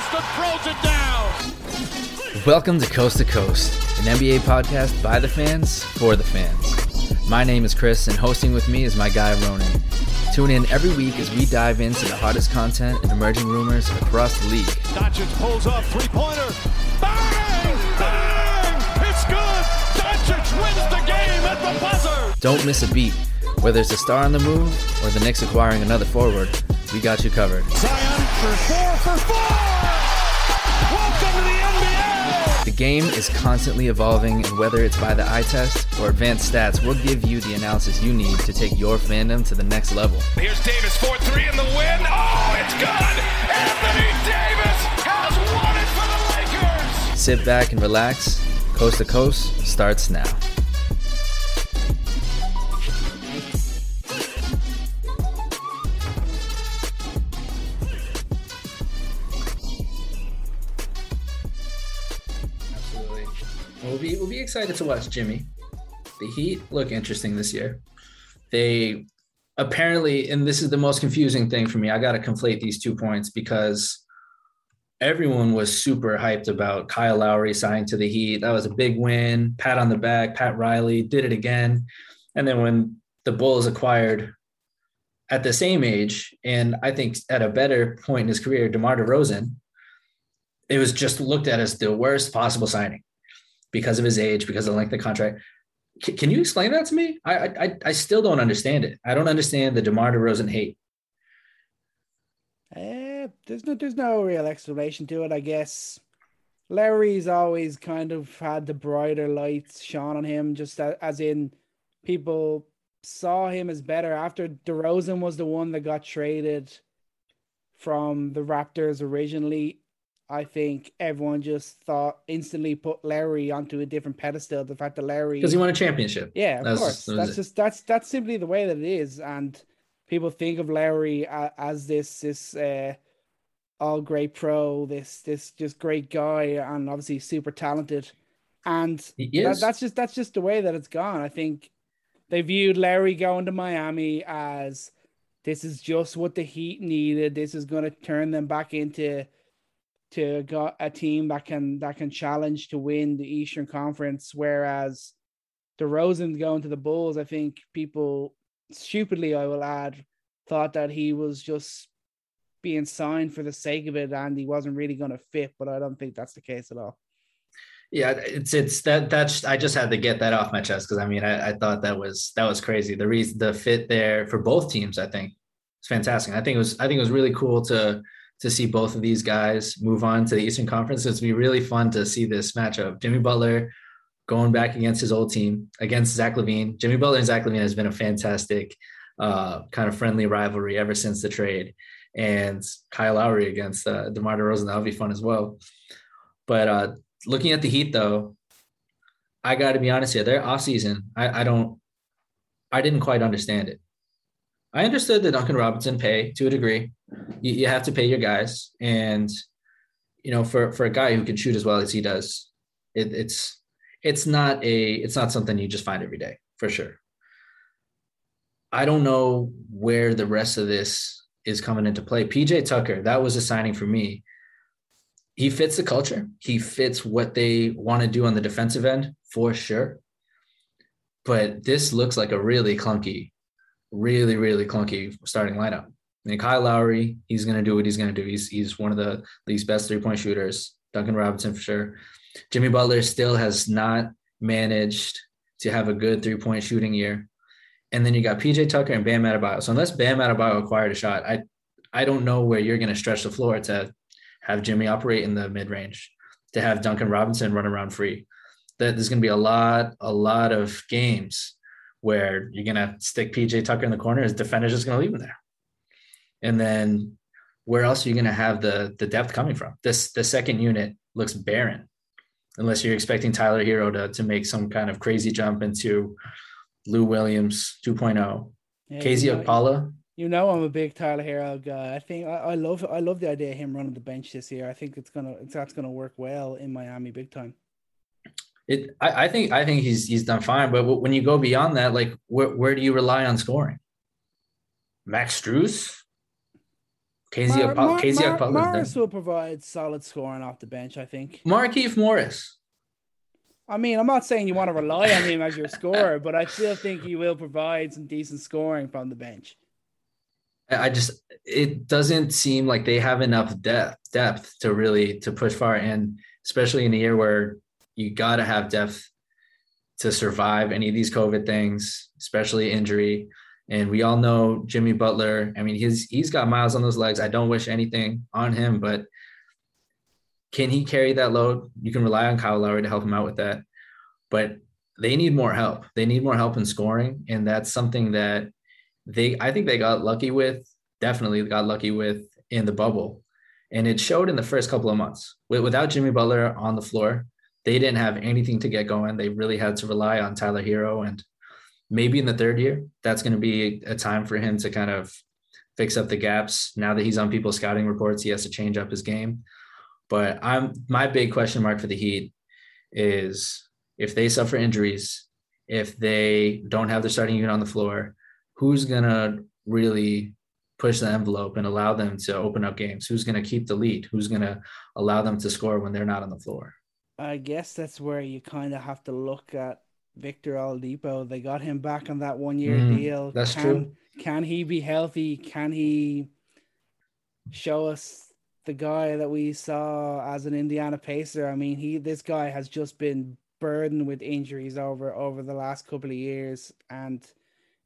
throws it down. Welcome to Coast to Coast, an NBA podcast by the fans for the fans. My name is Chris, and hosting with me is my guy Ronan. Tune in every week as we dive into the hottest content and emerging rumors across the league. Doncic pulls up, three pointer. Bang! Bang! It's good! Doncic wins the game at the buzzer! Don't miss a beat. Whether it's a star on the move or the Knicks acquiring another forward, we got you covered. Zion for four for four! The game is constantly evolving, and whether it's by the eye test or advanced stats, we'll give you the analysis you need to take your fandom to the next level. Here's Davis, 4-3 in the win. Oh, it's good! Anthony Davis has won it for the Lakers! Sit back and relax. Coast to Coast starts now. Excited to watch Jimmy. The Heat look interesting this year. They apparently, and this is the most confusing thing for me. I got to conflate these two points because everyone was super hyped about Kyle Lowry signing to the Heat. That was a big win. Pat on the back. Pat Riley did it again. And then when the Bulls acquired at the same age, and I think at a better point in his career, DeMar DeRozan, it was just looked at as the worst possible signing because of his age, because of the length of contract. C- can you explain that to me? I, I I still don't understand it. I don't understand the DeMar DeRozan hate. Uh, there's no there's no real explanation to it, I guess. Larry's always kind of had the brighter lights shone on him, just as in people saw him as better after DeRozan was the one that got traded from the Raptors originally. I think everyone just thought instantly put Larry onto a different pedestal. The fact that Larry Because he won a championship. yeah, of course. that That's it. just that's that's simply the way that it is, and people think of Larry as this this uh, all great pro, this this just great guy, and obviously super talented, and that, that's just that's just the way that it's gone. I think they viewed Larry going to Miami as this is just what the Heat needed. This is going to turn them back into to got a team that can that can challenge to win the Eastern Conference. Whereas DeRozan going to the Bulls, I think people stupidly, I will add, thought that he was just being signed for the sake of it and he wasn't really going to fit. But I don't think that's the case at all. Yeah, it's it's that that's I just had to get that off my chest because I mean I, I thought that was that was crazy. The reason the fit there for both teams, I think, is fantastic. I think it was I think it was really cool to to see both of these guys move on to the Eastern Conference. It's going to be really fun to see this matchup. Jimmy Butler going back against his old team against Zach LaVine. Jimmy Butler and Zach LaVine has been a fantastic uh, kind of friendly rivalry ever since the trade. And Kyle Lowry against uh, DeMar DeRozan, that'll be fun as well. But uh, looking at the Heat, though, I got to be honest here. Their offseason, I, I don't, I didn't quite understand it. I understood the Duncan Robinson pay to a degree. You, you have to pay your guys, and you know, for for a guy who can shoot as well as he does, it, it's it's not a it's not something you just find every day for sure. I don't know where the rest of this is coming into play. PJ Tucker, that was a signing for me he fits the culture. He fits what they want to do on the defensive end for sure. But this looks like a really clunky, really, really clunky starting lineup. Mean, Kyle Lowry, he's going to do what he's going to do. He's he's one of the league's best three point shooters. Duncan Robinson for sure. Jimmy Butler still has not managed to have a good three point shooting year. And then you got PJ Tucker and Bam Adebayo. So unless Bam Adebayo acquired a shot, I I don't know where you're going to stretch the floor to have Jimmy operate in the mid range, to have Duncan Robinson run around free. That there's going to be a lot, a lot of games where you're going to stick PJ Tucker in the corner. His defender's just going to leave him there. And then where else are you going to have the the depth coming from? This the second unit looks barren, unless you're expecting Tyler Herro to to make some kind of crazy jump into Lou Williams 2.0. Yeah, KZ you know- Okpala, You know I'm a big Tyler Herro guy. I think I, I love I love the idea of him running the bench this year. I think it's gonna it's, that's gonna work well in Miami big time. it I, I think I think he's he's done fine. But when you go beyond that, like where where do you rely on scoring? Max Strus, Casey, Mar- Mar- Mar- Casey Mar- Okpala's Morris will provide solid scoring off the bench, I think. Markieff Morris. I mean, I'm not saying you want to rely on him as your scorer, but I still think he will provide some decent scoring from the bench. I I just it doesn't seem like they have enough depth depth to really to push far and especially in a year where you got to have depth to survive any of these COVID things, especially injury. And we all know Jimmy Butler. I mean, he's he's got miles on those legs. I don't wish anything on him, but can he carry that load? You can rely on Kyle Lowry to help him out with that. But they need more help. They need more help in scoring. And that's something that they I think they got lucky with, definitely got lucky with in the bubble. And it showed in the first couple of months. Without Jimmy Butler on the floor, they didn't have anything to get going. They really had to rely on Tyler Herro. And maybe in the third year, that's going to be a time for him to kind of fix up the gaps. Now that he's on people's scouting reports, he has to change up his game. But I'm my big question mark for the Heat is if they suffer injuries, if they don't have their starting unit on the floor, who's gonna really push the envelope and allow them to open up games? Who's gonna keep the lead? Who's gonna allow them to score when they're not on the floor? I guess that's where you kind of have to look at Victor Oladipo. They got him back on that one year Mm, deal. that's can, true. Can he be healthy? Can he show us the guy that we saw as an Indiana Pacer? I mean, he this guy has just been burdened with injuries over over the last couple of years, and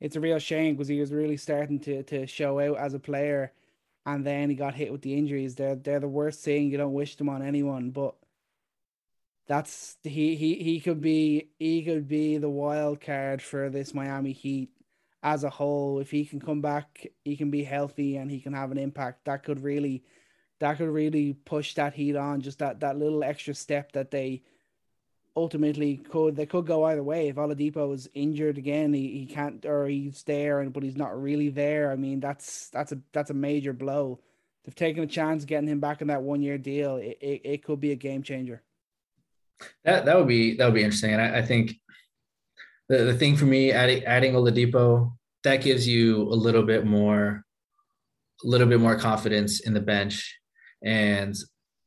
it's a real shame because he was really starting to to show out as a player, and then he got hit with the injuries. They're they're the worst thing. You don't wish them on anyone, but that's he he he could be he could be the wild card for this Miami Heat as a whole. If he can come back, he can be healthy and he can have an impact. That could really that could really push that Heat on just that that little extra step that they ultimately could they could go either way. If Oladipo is injured again, he, he can't or he's there and but he's not really there. I mean that's that's a that's a major blow. They've taken a chance getting him back in that one year deal. It, it, it could be a game changer. That that would be that would be interesting. And I, I think the, the thing for me adding adding Oladipo, that gives you a little bit more a little bit more confidence in the bench. And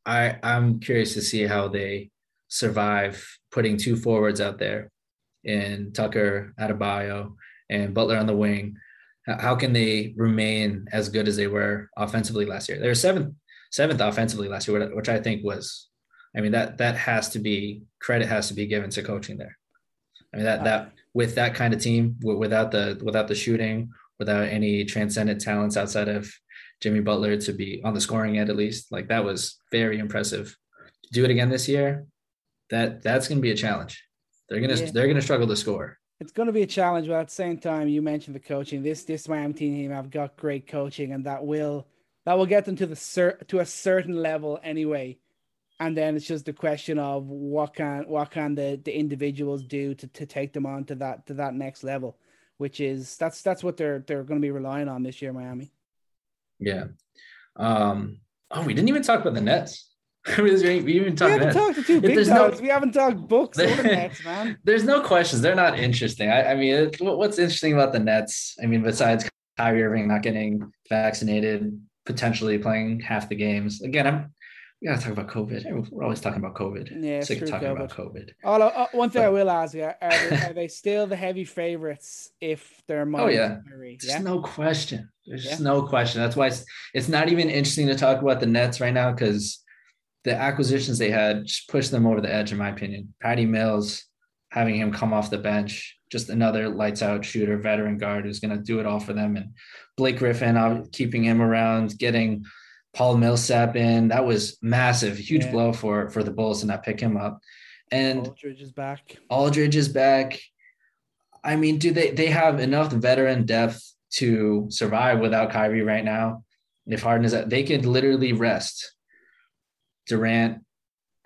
I I'm curious to see how they survive putting two forwards out there in Tucker Adebayo and Butler on the wing. How- can they remain as good as they were offensively last year? They were seventh seventh offensively last year, which I think was I mean that that has to be credit has to be given to coaching there. I mean that that with that kind of team w- without the without the shooting, without any transcendent talents outside of Jimmy Butler to be on the scoring end at least, like that was very impressive. To do it again this year, that that's going to be a challenge. They're gonna Yeah. they're gonna struggle to score. It's going to be a challenge, but at the same time, you mentioned the coaching. This this Miami team have got great coaching, and that will that will get them to the cer- to a certain level anyway. And then it's just a question of what can what can the, the individuals do to, to take them on to that to that next level, which is that's that's what they're they're going to be relying on this year, Miami. Yeah. Um. Oh, we didn't even talk about the Nets. we didn't even We haven't talked to two big there's no- We haven't talked Bucks or the Nets, man. There's no questions. They're not interesting. I, I mean, it, what's interesting about the Nets? I mean, besides Kyrie Irving not getting vaccinated, potentially playing half the games. Again, I'm. We gotta talk about COVID. We're always talking about COVID. Yeah, Sick of talking COVID. about COVID. Oh, uh, one thing I will ask you: Are they, are they still the heavy favorites if they're minus Oh, yeah. There's Yeah, no question. There's just Yeah. no question. That's why it's, it's not even interesting to talk about the Nets right now because the acquisitions they had just pushed them over the edge, in my opinion. Patty Mills, having him come off the bench, just another lights out shooter, veteran guard who's going to do it all for them. And Blake Griffin, keeping him around, getting Paul Millsap in. That was massive, huge Yeah. blow for for the Bulls to not pick him up. And Aldridge is back. Aldridge is back. I mean, do they they have enough veteran depth to survive without Kyrie right now? If Harden is at, they could literally rest Durant,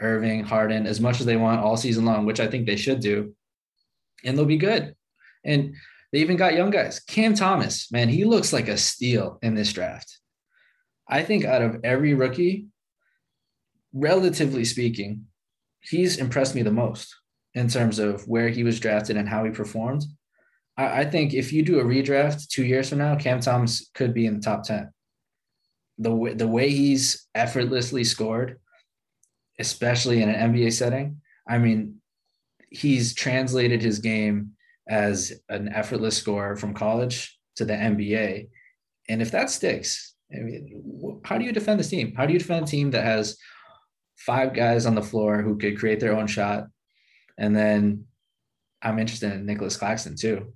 Irving, Harden as much as they want all season long, which I think they should do, and they'll be good. And they even got young guys. Cam Thomas, man, he looks like a steal in this draft. I think out of every rookie, relatively speaking, he's impressed me the most in terms of where he was drafted and how he performed. I, I think if you do a redraft two years from now, Cam Thomas could be in the top 10. the way the way he's effortlessly scored, especially in an NBA setting. I mean, he's translated his game as an effortless scorer from college to the NBA. And if that sticks, I mean, how do you defend this team? How do you defend a team that has five guys on the floor who could create their own shot? And then I'm interested in Nicholas Claxton too.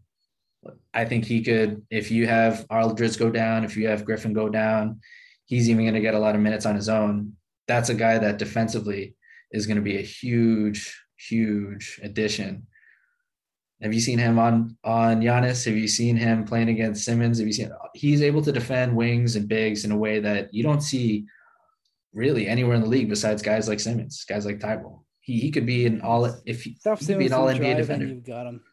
I think he could, if you have Aldridge go down, if you have Griffin go down, he's even going to get a lot of minutes on his own. That's a guy that defensively is going to be a huge, huge addition. Have you seen him on on Giannis? Have you seen him playing against Simmons? Have you seen he's able to defend wings and bigs in a way that you don't see really anywhere in the league besides guys like Simmons, guys like Thybulle. He he could be an all if he, Stop he could be an all NBA defender. You've got him.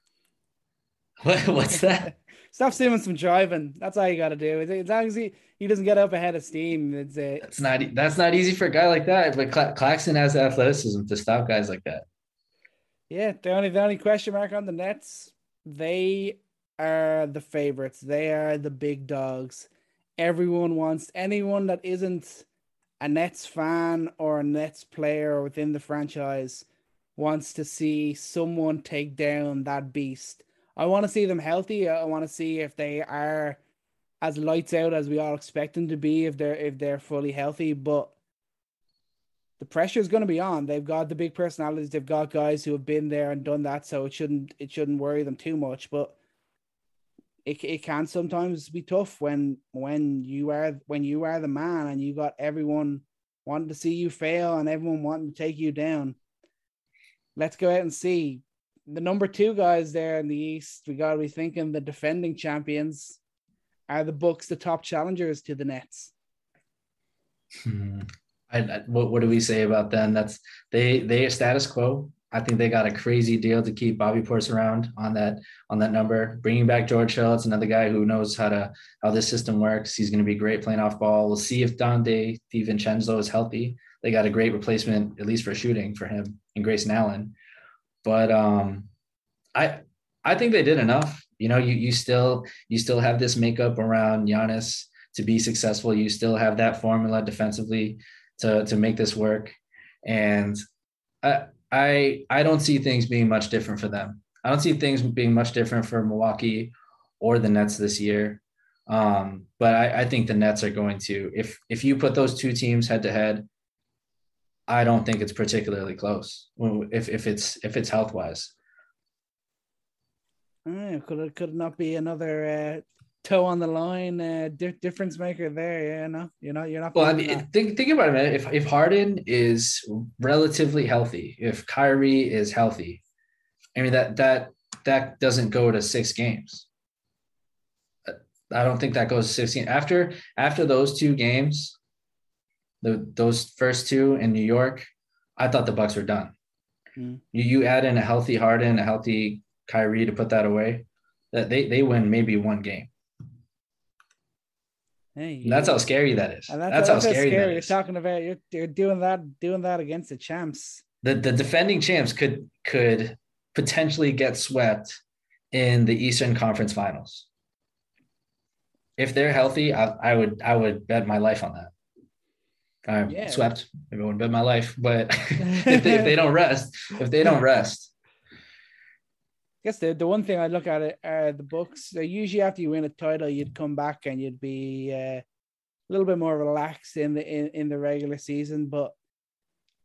What, what's that? Stop Simmons from driving. That's all you got to do. As long as he, he doesn't get up ahead of steam, it's a, that's not that's not easy for a guy like that. But Cl- Claxton has the athleticism to stop guys like that. Yeah, the only the only question mark on the Nets, they are the favorites. They are the big dogs. Everyone wants anyone that isn't a Nets fan or a Nets player within the franchise wants to see someone take down that beast. I want to see them healthy. I want to see if they are as lights out as we all expect them to be if they're if they're fully healthy. But the pressure is going to be on. They've got the big personalities. They've got guys who have been there and done that, so it shouldn't it shouldn't worry them too much. But it, it can sometimes be tough when when you are when you are the man and you got everyone wanting to see you fail and everyone wanting to take you down. Let's go out and see the number two guys there in the East. We got to be thinking the defending champions are the Bucks, the top challengers to the Nets. Hmm. I, I, what, what do we say about them? That's they they are status quo. I think they got a crazy deal to keep Bobby Portis around on that on that number. Bringing back George Hill, it's another guy who knows how to how this system works. He's going to be great playing off ball. We'll see if Donte DiVincenzo is healthy. They got a great replacement, at least for shooting, for him and Grayson Allen. But um, I I think they did enough. You know, you you still you still have this makeup around Giannis to be successful. You still have that formula defensively to to make this work, and. I, I I don't see things being much different for them. I don't see things being much different for Milwaukee or the Nets this year. Um, but I, I think the Nets are going to if if you put those two teams head to head, I don't think it's particularly close. If if it's if it's health wise. could it could not be another uh, toe on the line uh, di- difference maker there. Yeah, no, you're not. You're not. Well, I mean, think think about it, man. If if Harden is relatively healthy, if Kyrie is healthy, I mean that that that doesn't go to six games. I don't think that goes to 16. After after those two games, the those first two in New York, I thought the Bucks were done. Mm. You you add in a healthy Harden, a healthy Kyrie to put that away, that they they win maybe one game. Hey, that's how scary that is. that's, that's, how scary, scary. You're talking about you're, you're doing that doing that against the champs. The the defending champs could could potentially get swept in the Eastern Conference Finals. If they're healthy, I, I would I would bet my life on that. I'm yeah. swept. I would bet my life, but if, they, if they don't rest, if they don't rest, I guess the, the one thing I look at it are the Bucks. usually after you win a title, you'd come back and you'd be uh, a little bit more relaxed in the in, in the regular season. But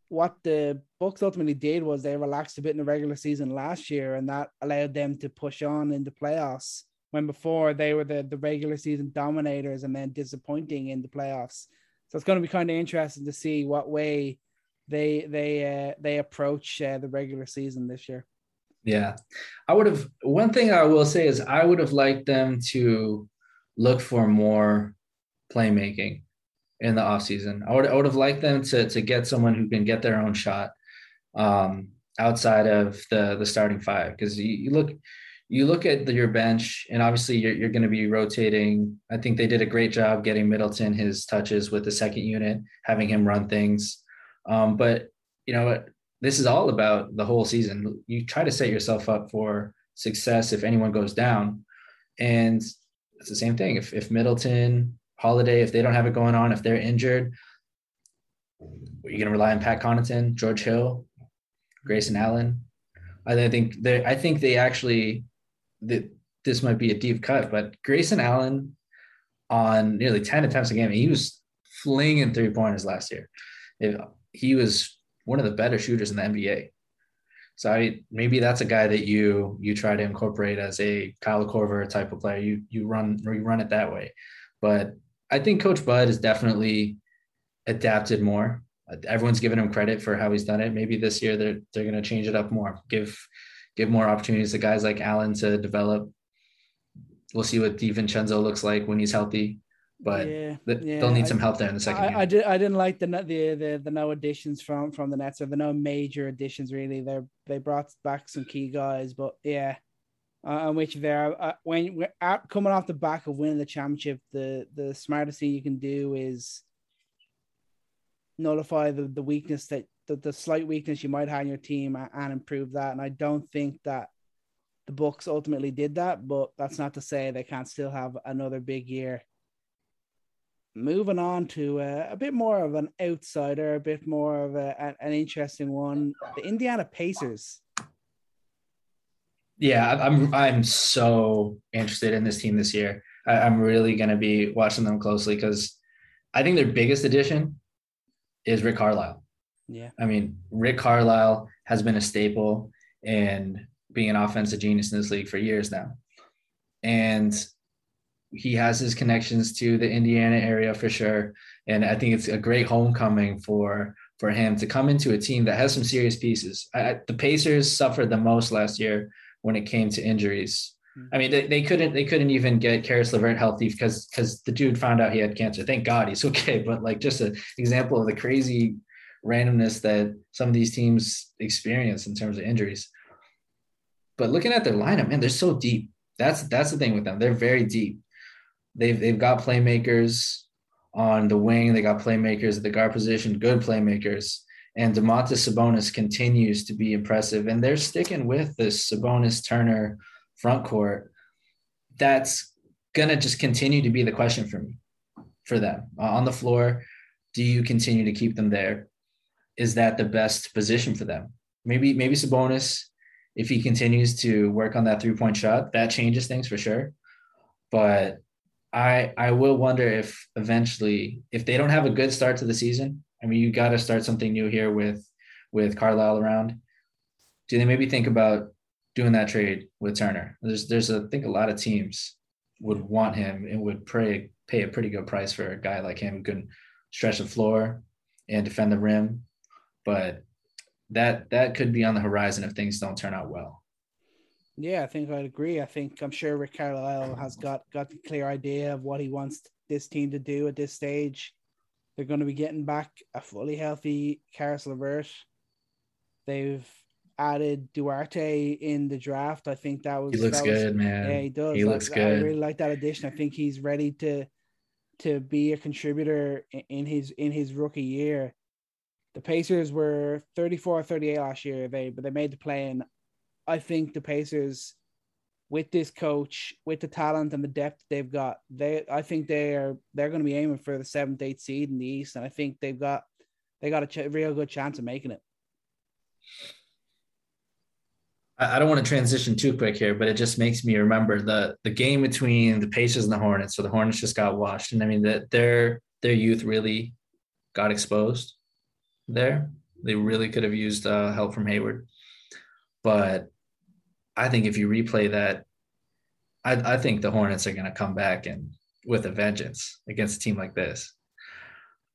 what the Bucks ultimately did was they relaxed a bit in the regular season last year, and that allowed them to push on in the playoffs. When before they were the, the regular season dominators and then disappointing in the playoffs. So it's going to be kind of interesting to see what way they they uh, they approach uh, the regular season this year. Yeah. I would have one thing I will say is I would have liked them to look for more playmaking in the offseason. I would I would have liked them to to get someone who can get their own shot um, outside of the the starting five because you, you, look you look at the, your bench and obviously you're, you're going to be rotating. I think they did a great job getting Middleton his touches with the second unit, having him run things. Um, but you know this is all about the whole season. You try to set yourself up for success if anyone goes down. And it's the same thing. If, if Middleton Holiday, if they don't have it going on, if they're injured, you're going to rely on Pat Connaughton, George Hill, Grayson Allen. I think they I think they actually that this might be a deep cut, but Grayson Allen on nearly 10 attempts a game, he was flinging three pointers last year. He was one of the better shooters in the NBA. So I, maybe that's a guy that you you try to incorporate as a Kyle Korver type of player. You you run you run it that way. But I think Coach Bud has definitely adapted more. Everyone's given him credit for how he's done it. Maybe this year they're they're going to change it up more. Give give more opportunities to guys like Allen to develop. We'll see what DiVincenzo looks like when he's healthy, but yeah, th- yeah. they'll need some help there in the second. I, I, did. I didn't like the the the the no additions from from the Nets or the no major additions really. They they brought back some key guys, but yeah, uh, which there uh, when we're coming off the back of winning the championship, the the smartest thing you can do is nullify the, the weakness that the, the slight weakness you might have in your team and, and improve that. And I don't think that the Bucks ultimately did that, but that's not to say they can't still have another big year. Moving on to uh, a bit more of an outsider, a bit more of a, an interesting one, the Indiana Pacers. Yeah, I'm I'm so interested in this team this year. I, I'm really going to be watching them closely because I think their biggest addition is Rick Carlisle. Yeah. I mean, Rick Carlisle has been a staple in being an offensive genius in this league for years now. And he has his connections to the Indiana area for sure. And I think it's a great homecoming for for him to come into a team that has some serious pieces. I, the Pacers suffered the most last year when it came to injuries. Mm-hmm. I mean, they, they couldn't they couldn't even get Caris LeVert healthy because because the dude found out he had cancer. Thank God he's okay. But like just an example of the crazy randomness that some of these teams experience in terms of injuries. But looking at their lineup, man, they're so deep. That's that's the thing with them. They're very deep. They've they've got playmakers on the wing. They got playmakers at the guard position, good playmakers. And Domantas Sabonis continues to be impressive. And they're sticking with this Sabonis Turner front court. That's gonna just continue to be the question for me, for them uh, on the floor. Do you continue to keep them there? is that the best position for them? Maybe maybe Sabonis, if he continues to work on that three point shot, that changes things for sure. But I I will wonder if eventually, if they don't have a good start to the season, I mean, you got to start something new here with with Carlisle around. Do they maybe think about doing that trade with Turner? There's there's a, I think a lot of teams would want him and would pay pay a pretty good price for a guy like him who can stretch the floor and defend the rim but that that could be on the horizon if things don't turn out well. Yeah, I think I'd agree. I think I'm sure Rick Carlisle has got got a clear idea of what he wants this team to do at this stage. They're going to be getting back a fully healthy Caris LeVert. They've added Duarte in the draft. I think that was he looks good, was, man. Yeah, he does. He looks good. I really like that addition. I think he's ready to to be a contributor in his in his rookie year. The Pacers were 34 38 last year, they but they made the play and I think the Pacers with this coach, with the talent and the depth they've got, they I think they are they're going to be aiming for the seventh, eighth seed in the East, and I think they've got they got a ch- real good chance of making it. I don't want to transition too quick here, but it just makes me remember the the game between the Pacers and the Hornets. So the Hornets just got washed, and I mean that their their youth really got exposed there. They really could have used uh, help from Hayward. But I think if you replay that, I, I think the Hornets are going to come back and with a vengeance against a team like this.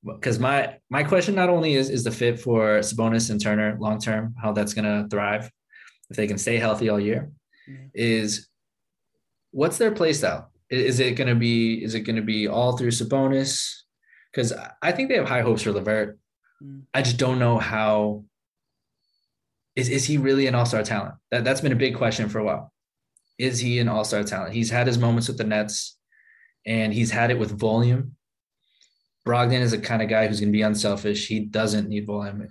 Because my my question not only is is the fit for Sabonis and Turner long term, how that's going to thrive if they can stay healthy all year, mm-hmm. is what's their play style? Is it going to be is it going to be all through Sabonis? Because I think they have high hopes for LeVert. I just don't know how is is he really an all-star talent? That that's been a big question for a while. Is he an all-star talent? He's had his moments with the Nets and he's had it with volume. Brogdon is a kind of guy who's going to be unselfish. He doesn't need volume.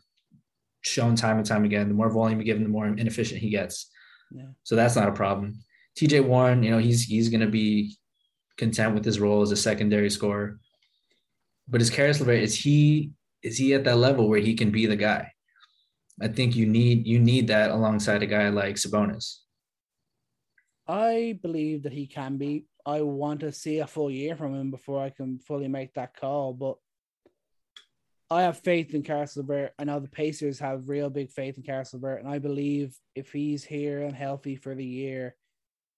Shown time and time again, the more volume you give him, the more inefficient he gets. Yeah. So that's not a problem. TJ Warren, you know, he's he's going to be content with his role as a secondary scorer. but is Caris LeVert is he is he at that level where he can be the guy? I think you need you need that alongside a guy like Sabonis. I believe that he can be. I want to see a full year from him before I can fully make that call. But I have faith in Caris LeVert. I know the Pacers have real big faith in Caris LeVert, and I believe if he's here and healthy for the year,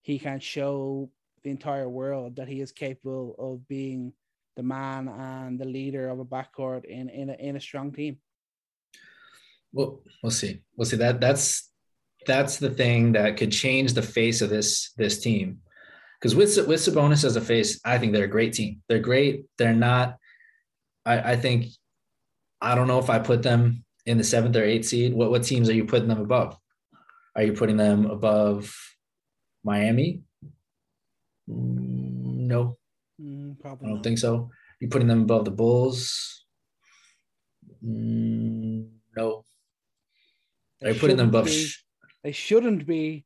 he can show the entire world that he is capable of being the man and the leader of a backcourt in in a, in a strong team. Well, we'll see. We'll see. That that's that's the thing that could change the face of this this team. Because with with Sabonis as a face, I think they're a great team. They're great. They're not. I, I think. I don't know if I put them in the seventh or eighth seed. What what teams are you putting them above? Are you putting them above Miami? Mm, no, Mm, probably I don't not. think so. You putting them above the Bulls? Mm, no. They you putting them above? be. They shouldn't be.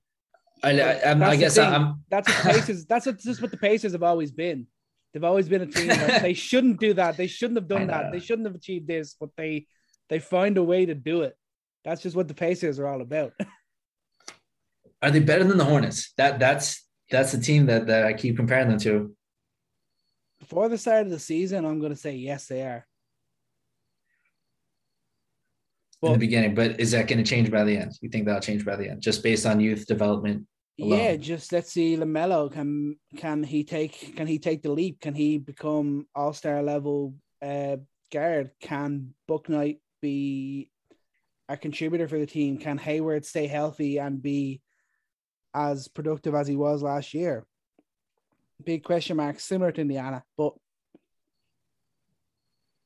I, I, I guess. I'm. That's what the Pacers. that's what just what the Pacers have always been. They've always been a team that they shouldn't do that. They shouldn't have done that. They shouldn't have achieved this, but they they find a way to do it. That's just what the Pacers are all about. Are they better than the Hornets? That that's that's the team that that I keep comparing them to. Before the start of the season, I'm going to say yes, they are. In the beginning, but is that going to change by the end? You think that'll change by the end, just based on youth development? alone? Yeah, just let's see Lamelo can can he take can he take the leap? Can he become all star level uh, guard? Can Bouknight be a contributor for the team? Can Hayward stay healthy and be as productive as he was last year? Big question mark, similar to Indiana, but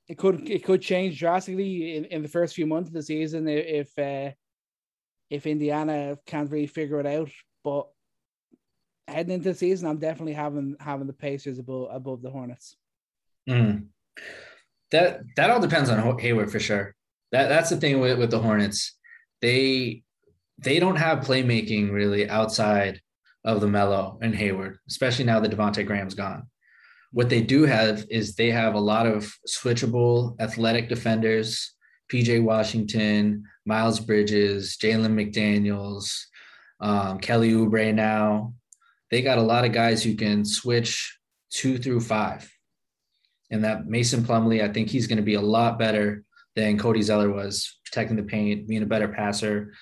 it could it could change drastically in, in the first few months of the season if uh, if Indiana can't really figure it out. But heading into the season, I'm definitely having having the Pacers above above the Hornets. Mm. That that all depends on Hayward for sure. That that's the thing with, with the Hornets. They they don't have playmaking really outside of the Mello and Hayward, especially now that Devonte Graham's gone. What they do have is they have a lot of switchable athletic defenders, PJ Washington, Miles Bridges, Jalen McDaniels, um, Kelly Oubre now. They got a lot of guys who can switch two through five and that Mason Plumlee, I think he's going to be a lot better than Cody Zeller was protecting the paint, being a better passer.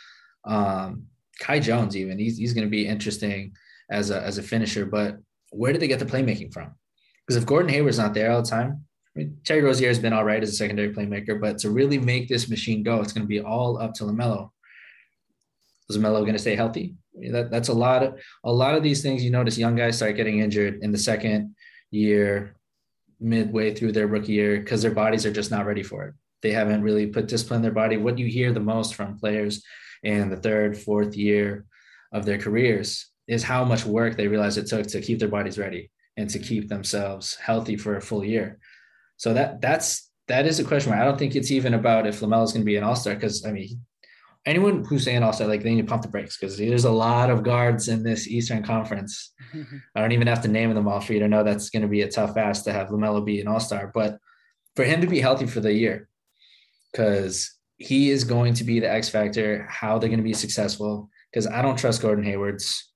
Um, Kai Jones, even he's, he's going to be interesting as a, as a finisher, but where did they get the playmaking from? Because if Gordon Hayward's not there all the time, I mean, Terry Rozier has been all right as a secondary playmaker, but to really make this machine go, it's going to be all up to Lamelo. Is Lamelo going to stay healthy? I mean, that, that's a lot of a lot of these things. You notice young guys start getting injured in the second year, midway through their rookie year, because their bodies are just not ready for it. They haven't really put discipline in their body. What you hear the most from players in the third, fourth year of their careers is how much work they realize it took to keep their bodies ready and to keep themselves healthy for a full year. So that that's that is a question mark. I don't think it's even about if Lamelo is going to be an All Star because I mean, anyone who's saying All Star, like they need to pump the brakes because there's a lot of guards in this Eastern Conference. I don't even have to name them all for you to know that's going to be a tough ask to have Lamelo be an All Star, but for him to be healthy for the year, because he is going to be the X factor. How they're going to be successful? Because I don't trust Gordon Hayward's.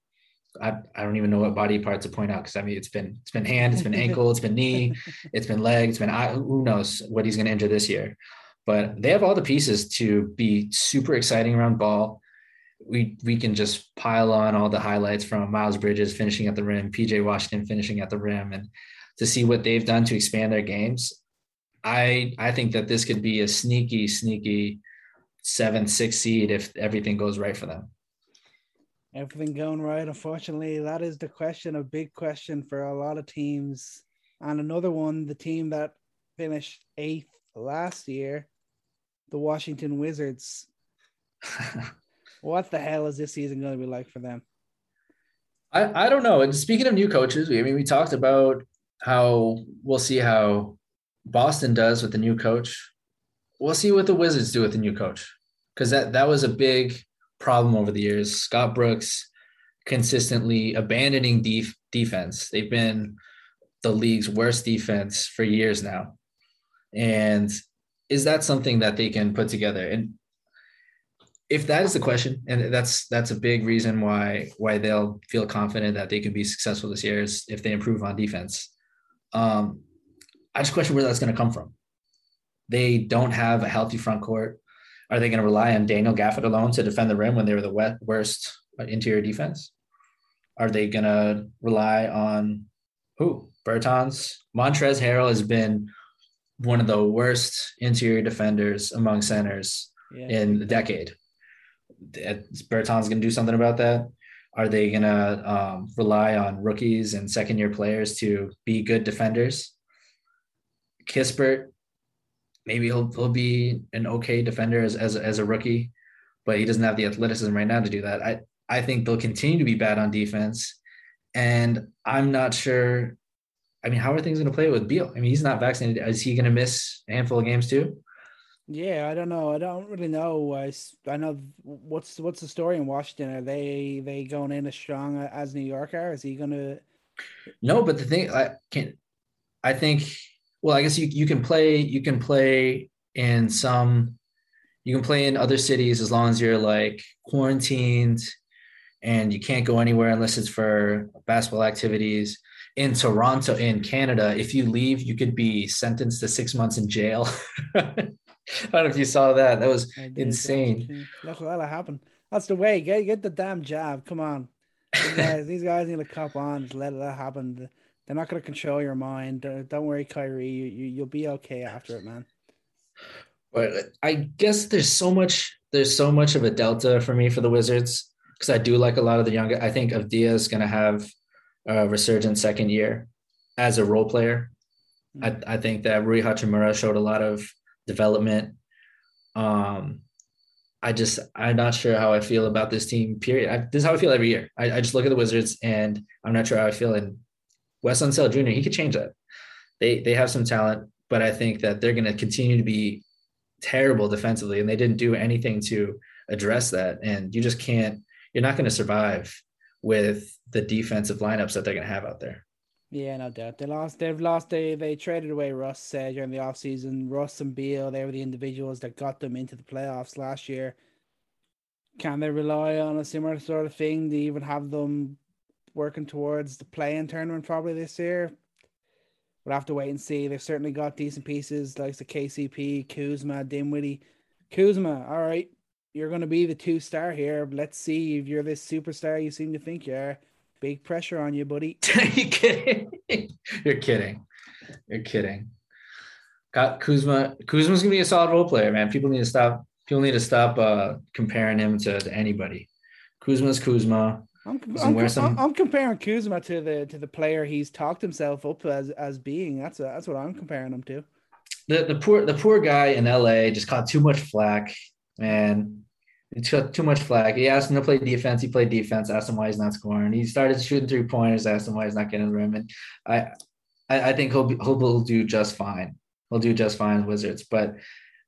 I, I don't even know what body part to point out because I mean it's been it's been hand, it's been ankle, it's been knee, it's been leg, it's been eye. Who knows what he's going to injure this year? But they have all the pieces to be super exciting around ball. We we can just pile on all the highlights from Miles Bridges finishing at the rim, PJ Washington finishing at the rim, and to see what they've done to expand their games. I I think that this could be a sneaky, sneaky seven, six seed if everything goes right for them. Everything going right. Unfortunately, that is the question, a big question for a lot of teams. And another one, the team that finished eighth last year, the Washington Wizards. What the hell is this season going to be like for them? I, I don't know. And speaking of new coaches, I mean, we talked about how we'll see how Boston does with the new coach. We'll see what the Wizards do with the new coach because that that was a big problem over the years. Scott Brooks consistently abandoning def- defense. They've been the league's worst defense for years now. And is that something that they can put together? And if that is the question, and that's that's a big reason why why they'll feel confident that they can be successful this year is if they improve on defense. Um, I just question where that's going to come from. They don't have a healthy front court. Are they going to rely on Daniel Gafford alone to defend the rim when they were the wet, worst interior defense? Are they going to rely on who? Bertans? Montrezl Harrell has been one of the worst interior defenders among centers yeah. in the decade. Bertans going to do something about that? Are they going to um, rely on rookies and second year players to be good defenders? Kispert, maybe he'll, he'll be an okay defender as, as, as a rookie, but he doesn't have the athleticism right now to do that. I, I think they'll continue to be bad on defense. And I'm not sure. I mean, how are things going to play with Beal? I mean, he's not vaccinated. Is he going to miss a handful of games too? Yeah, I don't know. I don't really know. I, I know what's what's the story in Washington. Are they they going in as strong as New York are? Is he going to? No, but the thing I can, I think. Well, I guess you you can play you can play in some, you can play in other cities as long as you're like quarantined, and you can't go anywhere unless it's for basketball activities. In Toronto, in Canada, if you leave, you could be sentenced to six months in jail. I don't know if you saw that. That was insane. Look what happened. That's the way. Get get the damn jab. Come on. These guys, these guys need to cop on. Just Let that happen. They're not going to control your mind. Don't worry, Kyrie. You, you you'll be okay after it, man. But I guess there's so much. There's so much of a delta for me for the Wizards because I do like a lot of the younger. I think Avdija is going to have a resurgent second year as a role player. Mm-hmm. I, I think that Rui Hachimura showed a lot of development. Um, I just I'm not sure how I feel about this team. Period. I, this is how I feel every year. I, I, just look at the Wizards and I'm not sure how I feel. And Wes Unseld Jr. He could change that. They they have some talent, but I think that they're going to continue to be terrible defensively, and they didn't do anything to address that. And you just can't. You're not going to survive with the defensive lineups that they're going to have out there. Yeah, no doubt. They lost. They've lost. They they traded away Russ uh, during the offseason. Russ and Beal, they were the individuals that got them into the playoffs last year. Can they rely on a similar sort of thing to even have them working towards the play-in tournament probably this year? We'll have to wait and see. They've certainly got decent pieces like the KCP, Kuzma, Dinwiddie. Kuzma, all right, you're going to be the two star here. Let's see if you're this superstar you seem to think you are. Big pressure on you, buddy. You kidding? You're kidding. You're kidding. Got Kuzma. Kuzma's gonna be a solid role player, man. People need to stop. People need to stop uh, comparing him to, to anybody. Kuzma's Kuzma. I'm, I'm, some... I'm, comparing Kuzma to the to the player he's talked himself up as as being. That's a, that's what I'm comparing him to. The the poor the poor guy in LA just caught too much flack, man. He took too much flack. He asked him to play defense. He played defense. Asked him why he's not scoring. He started shooting three pointers. Asked him why he's not getting the rim. And I, I, I think he'll be, he'll do just fine. He'll do just fine, Wizards. But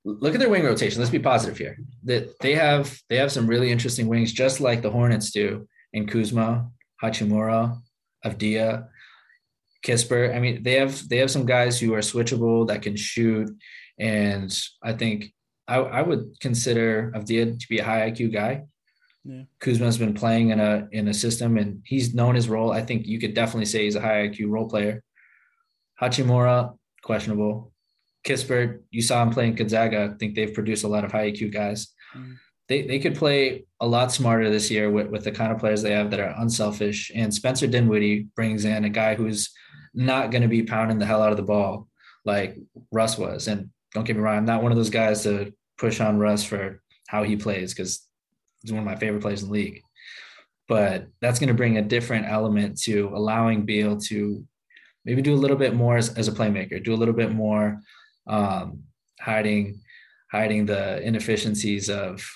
look at their wing rotation. Let's be positive here. That they have they have some really interesting wings, just like the Hornets do in Kuzma, Hachimura, Avdija, Kispert. I mean, they have they have some guys who are switchable that can shoot, and I think I, I would consider Avdija to be a high IQ guy. Yeah. Kuzma's been playing in a in a system and he's known his role. I think you could definitely say he's a high IQ role player. Hachimura, questionable. Kispert, you saw him playing Gonzaga. I think they've produced a lot of high IQ guys. Mm. They, they could play a lot smarter this year with, with the kind of players they have that are unselfish. And Spencer Dinwiddie brings in a guy who's not going to be pounding the hell out of the ball like Russ was. And don't get me wrong, I'm not one of those guys to push on Russ for how he plays because he's one of my favorite players in the league. But that's going to bring a different element to allowing Beal to maybe do a little bit more as, as a playmaker, do a little bit more um, hiding hiding the inefficiencies of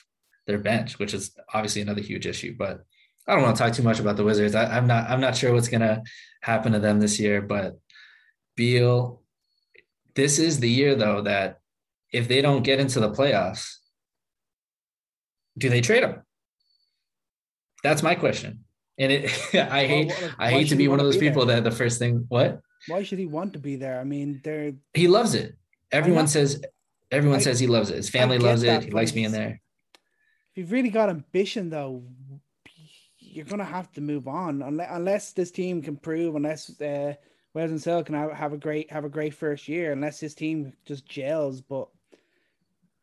their bench, which is obviously another huge issue. But I don't want to talk too much about the Wizards. I, am not I'm not sure what's going to happen to them this year, but Beal this is the year though that if they don't get into the playoffs, do they trade him? That's my question. And it, I hate, well, I hate to be one of those people there? that the first thing, what? Why should he want to be there? I mean, they're he loves it. Everyone not- says everyone I- says he loves it. His family loves it. He likes being there. You've really got ambition though. You're gonna have to move on. Unless, unless this team can prove unless uh Wes Unseld can have, have a great have a great first year unless this team just gels. But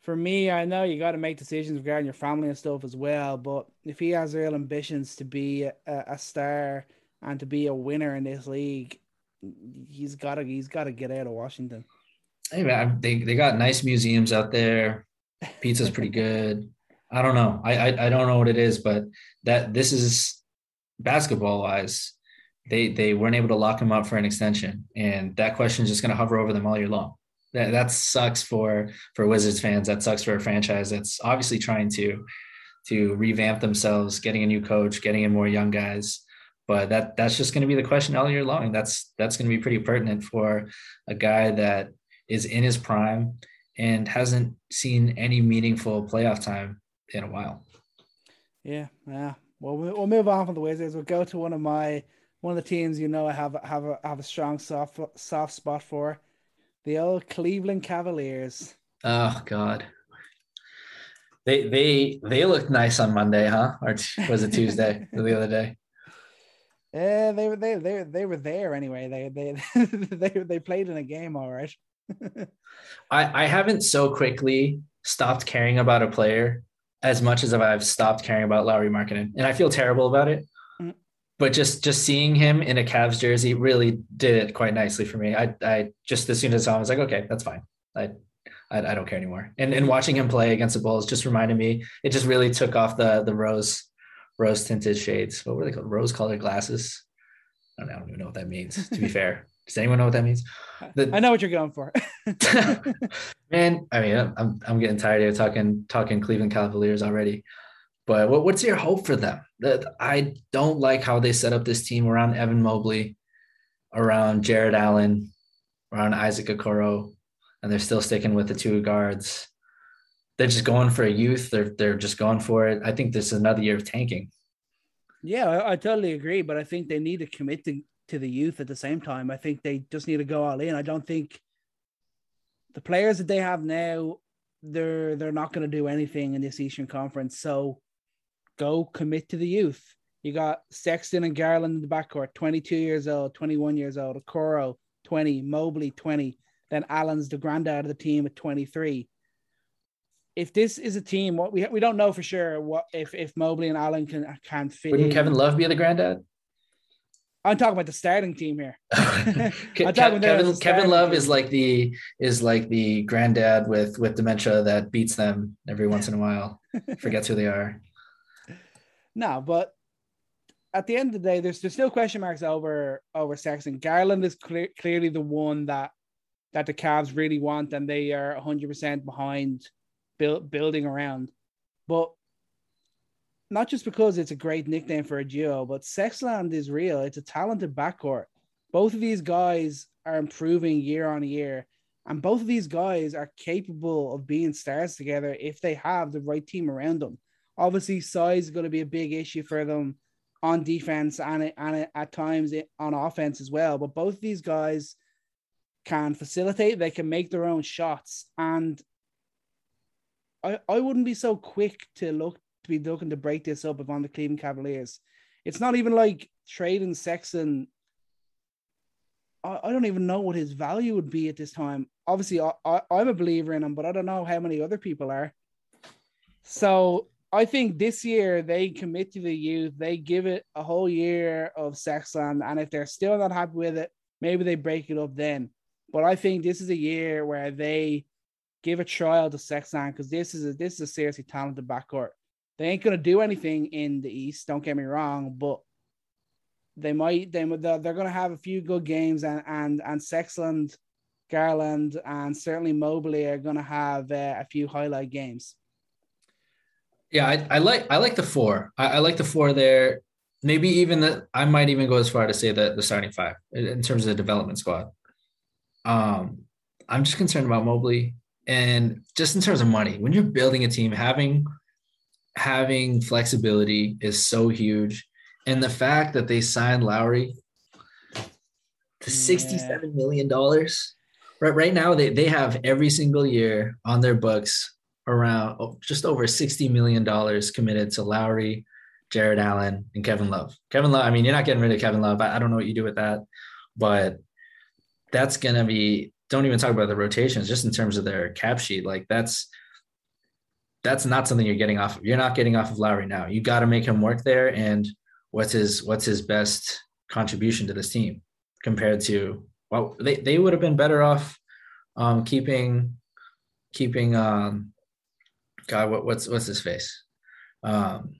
for me I know you got to make decisions regarding your family and stuff as well. But if he has real ambitions to be a, a star and to be a winner in this league he's got to he's got to get out of Washington. Hey man, they they got nice museums out there. Pizza's pretty good. I don't know. I, I I don't know what it is, but that this is basketball wise. They they weren't able to lock him up for an extension, and that question is just going to hover over them all year long. That that sucks for for Wizards fans. That sucks for a franchise that's obviously trying to to revamp themselves, getting a new coach, getting in more young guys. But that that's just going to be the question all year long. That's that's going to be pretty pertinent for a guy that is in his prime and hasn't seen any meaningful playoff time in a while. Yeah, yeah. Well, we- we'll move on from the Wizards. We'll go to one of my one of the teams you know I have have a have a strong soft soft spot for, the old Cleveland Cavaliers. Oh God. They they they looked nice on Monday, huh? Or was it Tuesday the other day? Yeah, they were they they they were there anyway. They they they they played in a game, all right. I, I haven't so quickly stopped caring about a player as much as I've stopped caring about Lauri Markkanen. And I feel terrible about it. Mm. But just just seeing him in a Cavs jersey really did it quite nicely for me. I I just as soon as I saw him, I was like, okay, that's fine. I I, I don't care anymore. And and watching him play against the Bulls just reminded me, it just really took off the the rose rose tinted shades. What were they called? Rose colored glasses. I don't, know, I don't even know what that means, to be fair. Does anyone know what that means? Uh, the- I know what you're going for. Man, I mean, I'm I'm getting tired of talking talking Cleveland Cavaliers already. But what, what's your hope for them? That I don't like how they set up this team around Evan Mobley, around Jarrett Allen, around Isaac Okoro, and they're still sticking with the two guards. They're just going for a youth. They're they're just going for it. I think this is another year of tanking. yeah, I, I totally agree, but I think they need to commit to, to the youth at the same time. I think they just need to go all in. I don't think the players that they have now, they're they're not going to do anything in this Eastern Conference. So go commit to the youth. You got Sexton and Garland in the backcourt, 22 years old, 21 years old, Okoro, 20, Mobley, 20. Then Allen's the granddad of the team at 23. If this is a team, what we we don't know for sure what if if Mobley and Allen can can fit Wouldn't in. Kevin Love be the granddad? I'm talking about the starting team here. I'm Ke- about Kevin Kevin starting Love team. is like the is like the granddad with with dementia that beats them every once in a while. Forgets who they are. No, but at the end of the day, there's there's still question marks over over Sexton. Garland is cle- clearly the one that that the Cavs really want, and they are 100 percent behind build, building around. But not just because it's a great nickname for a duo, but Sexland is real. It's a talented backcourt. Both of these guys are improving year on year, and both of these guys are capable of being stars together if they have the right team around them. Obviously, size is going to be a big issue for them on defense and, and at times on offense as well. But both of these guys can facilitate, they can make their own shots. And I, I wouldn't be so quick to look to be looking to break this up if I'm the Cleveland Cavaliers. It's not even like trading Sexton. I, I don't even know what his value would be at this time. Obviously, I, I, I'm a believer in him, but I don't know how many other people are. So I think this year they commit to the youth. They give it a whole year of Sexland, and if they're still not happy with it, maybe they break it up then. But I think this is a year where they give a trial to Sexland because this is a this is a seriously talented backcourt. They ain't gonna do anything in the East. Don't get me wrong, but they might. They they're gonna have a few good games, and and and Sexland, Garland, and certainly Mobley are gonna have uh, a few highlight games. Yeah, I, I like I like the four. I, I like the four there. Maybe even that I might even go as far to say that the starting five in terms of the development squad. Um, I'm just concerned about Mobley and just in terms of money. When you're building a team, having having flexibility is so huge, and the fact that they signed Lauri to sixty-seven million dollars. right right now they, they have every single year on their books around oh, just over 60 million dollars committed to Lauri, Jarrett Allen, and Kevin Love. Kevin Love, I mean, you're not getting rid of Kevin Love. I, I don't know what you do with that, but that's gonna be don't even talk about the rotations, just in terms of their cap sheet. Like that's that's not something you're getting off of. You're not getting off of Lauri now. You got to make him work there. And what's his what's his best contribution to this team compared to well, they, they would have been better off um, keeping keeping um, God, what, what's what's his face? Um,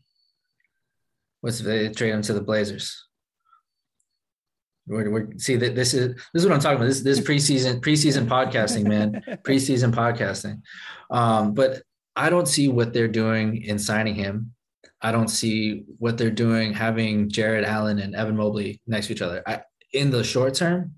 what's they trade him to the Blazers? We're, we're, see that this is this is what I'm talking about. This this preseason preseason podcasting, man. preseason podcasting. Um, but I don't see what they're doing in signing him. I don't see what they're doing having Jarrett Allen and Evan Mobley next to each other. I, in the short term,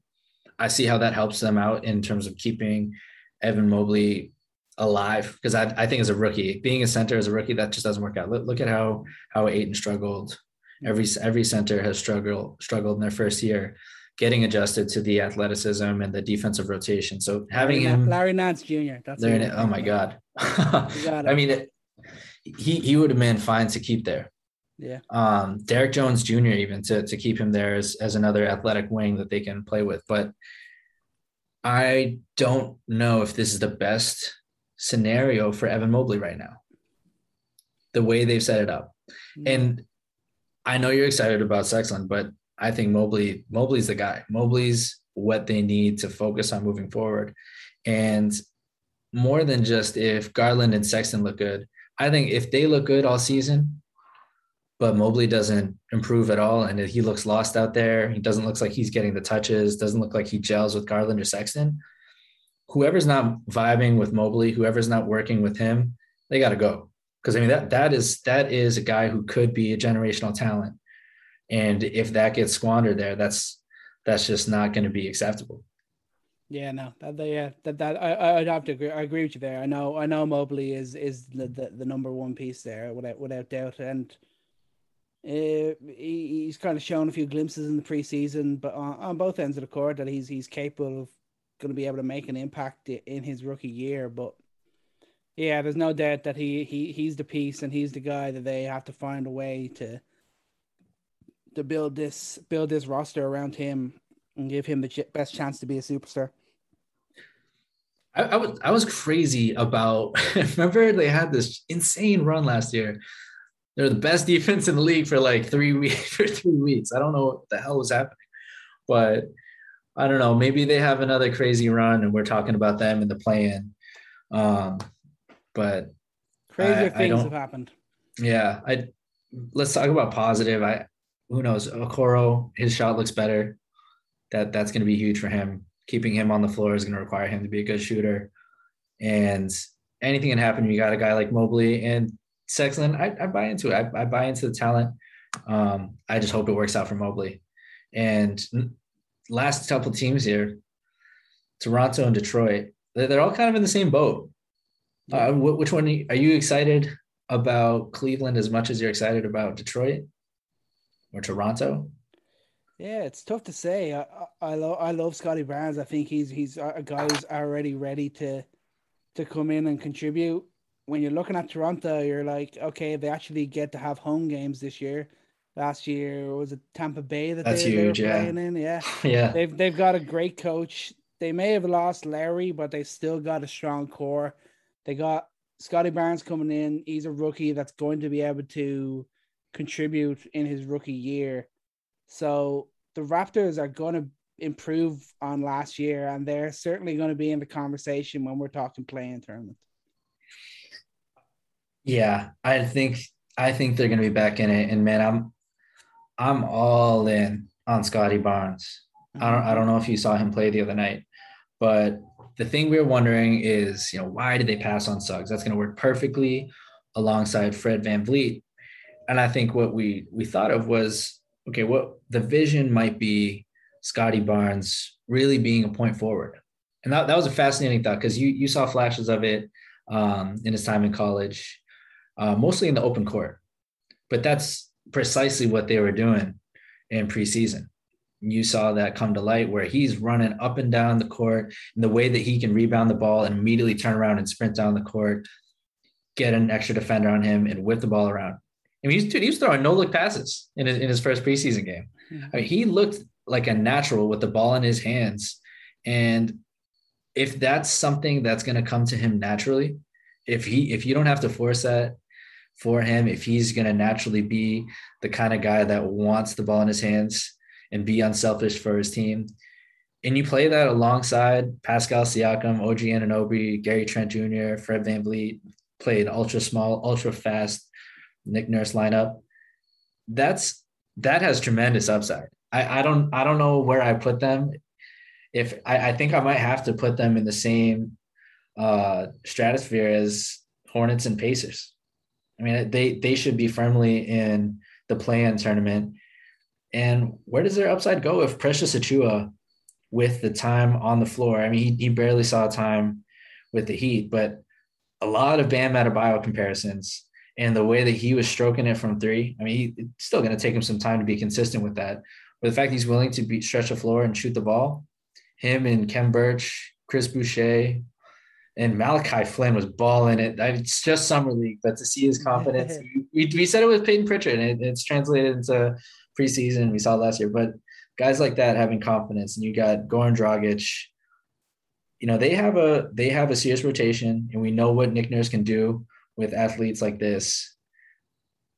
I see how that helps them out in terms of keeping Evan Mobley alive because I, I think as a rookie, being a center as a rookie, that just doesn't work out. Look, look at how how Ayton struggled. Every every center has struggled struggled in their first year, getting adjusted to the athleticism and the defensive rotation. So having Larry, him, Larry Nance Jr. That's Larry, oh my god, I mean, it, he he would have been fine to keep there. Yeah. Um, Derrick Jones Jr. even to to keep him there as as another athletic wing that they can play with, but I don't know if this is the best scenario for Evan Mobley right now. The way they've set it up. Mm-hmm. And I know you're excited about Sexton, but I think Mobley Mobley's the guy. Mobley's what they need to focus on moving forward. And more than just if Garland and Sexton look good, I think if they look good all season, but Mobley doesn't improve at all and he looks lost out there, he doesn't look like he's getting the touches, doesn't look like he gels with Garland or Sexton, whoever's not vibing with Mobley, whoever's not working with him, they got to go. Because I mean that that is that is a guy who could be a generational talent, and if that gets squandered there, that's that's just not going to be acceptable. Yeah, no, that they, yeah, that that I I'd have to agree. I agree with you there. I know I know Mobley is is the the, the number one piece there without without doubt, and uh, he, he's kind of shown a few glimpses in the preseason, but on, on both ends of the court that he's he's capable of going to be able to make an impact in his rookie year. But yeah, there's no doubt that he he he's the piece and he's the guy that they have to find a way to to build this build this roster around him and give him the best chance to be a superstar. I, I was I was crazy about. remember they had this insane run last year. They're the best defense in the league for like three weeks. For three weeks, I don't know what the hell was happening, but I don't know. Maybe they have another crazy run, and we're talking about them in the play-in. Um, but crazier I, things I have happened. Yeah, I let's talk about positive. I who knows? Okoro, his shot looks better. That that's going to be huge for him. Keeping him on the floor is going to require him to be a good shooter. And anything can happen. You got a guy like Mobley and Sexton. I, I buy into it. I, I buy into the talent. Um, I just hope it works out for Mobley. And last couple teams here, Toronto and Detroit, they're all kind of in the same boat. Uh, which one are you excited about Cleveland as much as you're excited about Detroit or Toronto? Yeah, it's tough to say. I I, love I love Scottie Barnes. I think he's he's a guy who's already ready to to come in and contribute. When you're looking at Toronto, you're like, okay, they actually get to have home games this year last year. Was it Tampa Bay that That's they, huge, they were yeah. playing in? Yeah, yeah. They've they've got a great coach. They may have lost Larry, but they still got a strong core. They got Scottie Barnes coming in. He's a rookie that's going to be able to contribute in his rookie year. So the Raptors are going to improve on last year, and they're certainly going to be in the conversation when we're talking play-in tournament. Yeah, I think I think they're going to be back in it, and man, I'm I'm all in on Scottie Barnes. I don't I don't know if you saw him play the other night, but the thing we are wondering is, you know, why did they pass on Suggs? That's going to work perfectly alongside Fred VanVleet. And I think what we we thought of was, okay, what the vision might be Scottie Barnes really being a point forward. And that, that was a fascinating thought because you you saw flashes of it um, in his time in college, uh, mostly in the open court. But that's precisely what they were doing in preseason. you saw that come to light where he's running up and down the court and the way that he can rebound the ball and immediately turn around and sprint down the court, get an extra defender on him and whip the ball around. I mean, he's, dude, he was throwing no look passes in his, in his first preseason game. Mm-hmm. I mean, he looked like a natural with the ball in his hands. And if that's something that's going to come to him naturally, if he if you don't have to force that for him, if he's going to naturally be the kind of guy that wants the ball in his hands and be unselfish for his team, and you play that alongside Pascal Siakam, OG Anunoby, Gary Trent Jr., Fred Van VanVleet, played ultra small, ultra fast Nick Nurse lineup. That's that has tremendous upside. I, I don't I don't know where I put them. If I, I think I might have to put them in the same uh, stratosphere as Hornets and Pacers. I mean, they they should be firmly in the play-in tournament. And where does their upside go if Precious Achiuwa, with the time on the floor, I mean, he, he barely saw time with the Heat, but a lot of Bam Adebayo comparisons and the way that he was stroking it from three. I mean, he, it's still going to take him some time to be consistent with that. But the fact he's willing to be, stretch the floor and shoot the ball, him and Khem Birch, Chris Boucher, and Malachi Flynn was balling it. It's just summer league, but to see his confidence, we, we said it with Payton Pritchard, and it, it's translated into preseason. We saw last year, but guys like that having confidence, and you got Goran Dragic. You know they have a they have a serious rotation, and we know what Nick Nurse can do with athletes like this.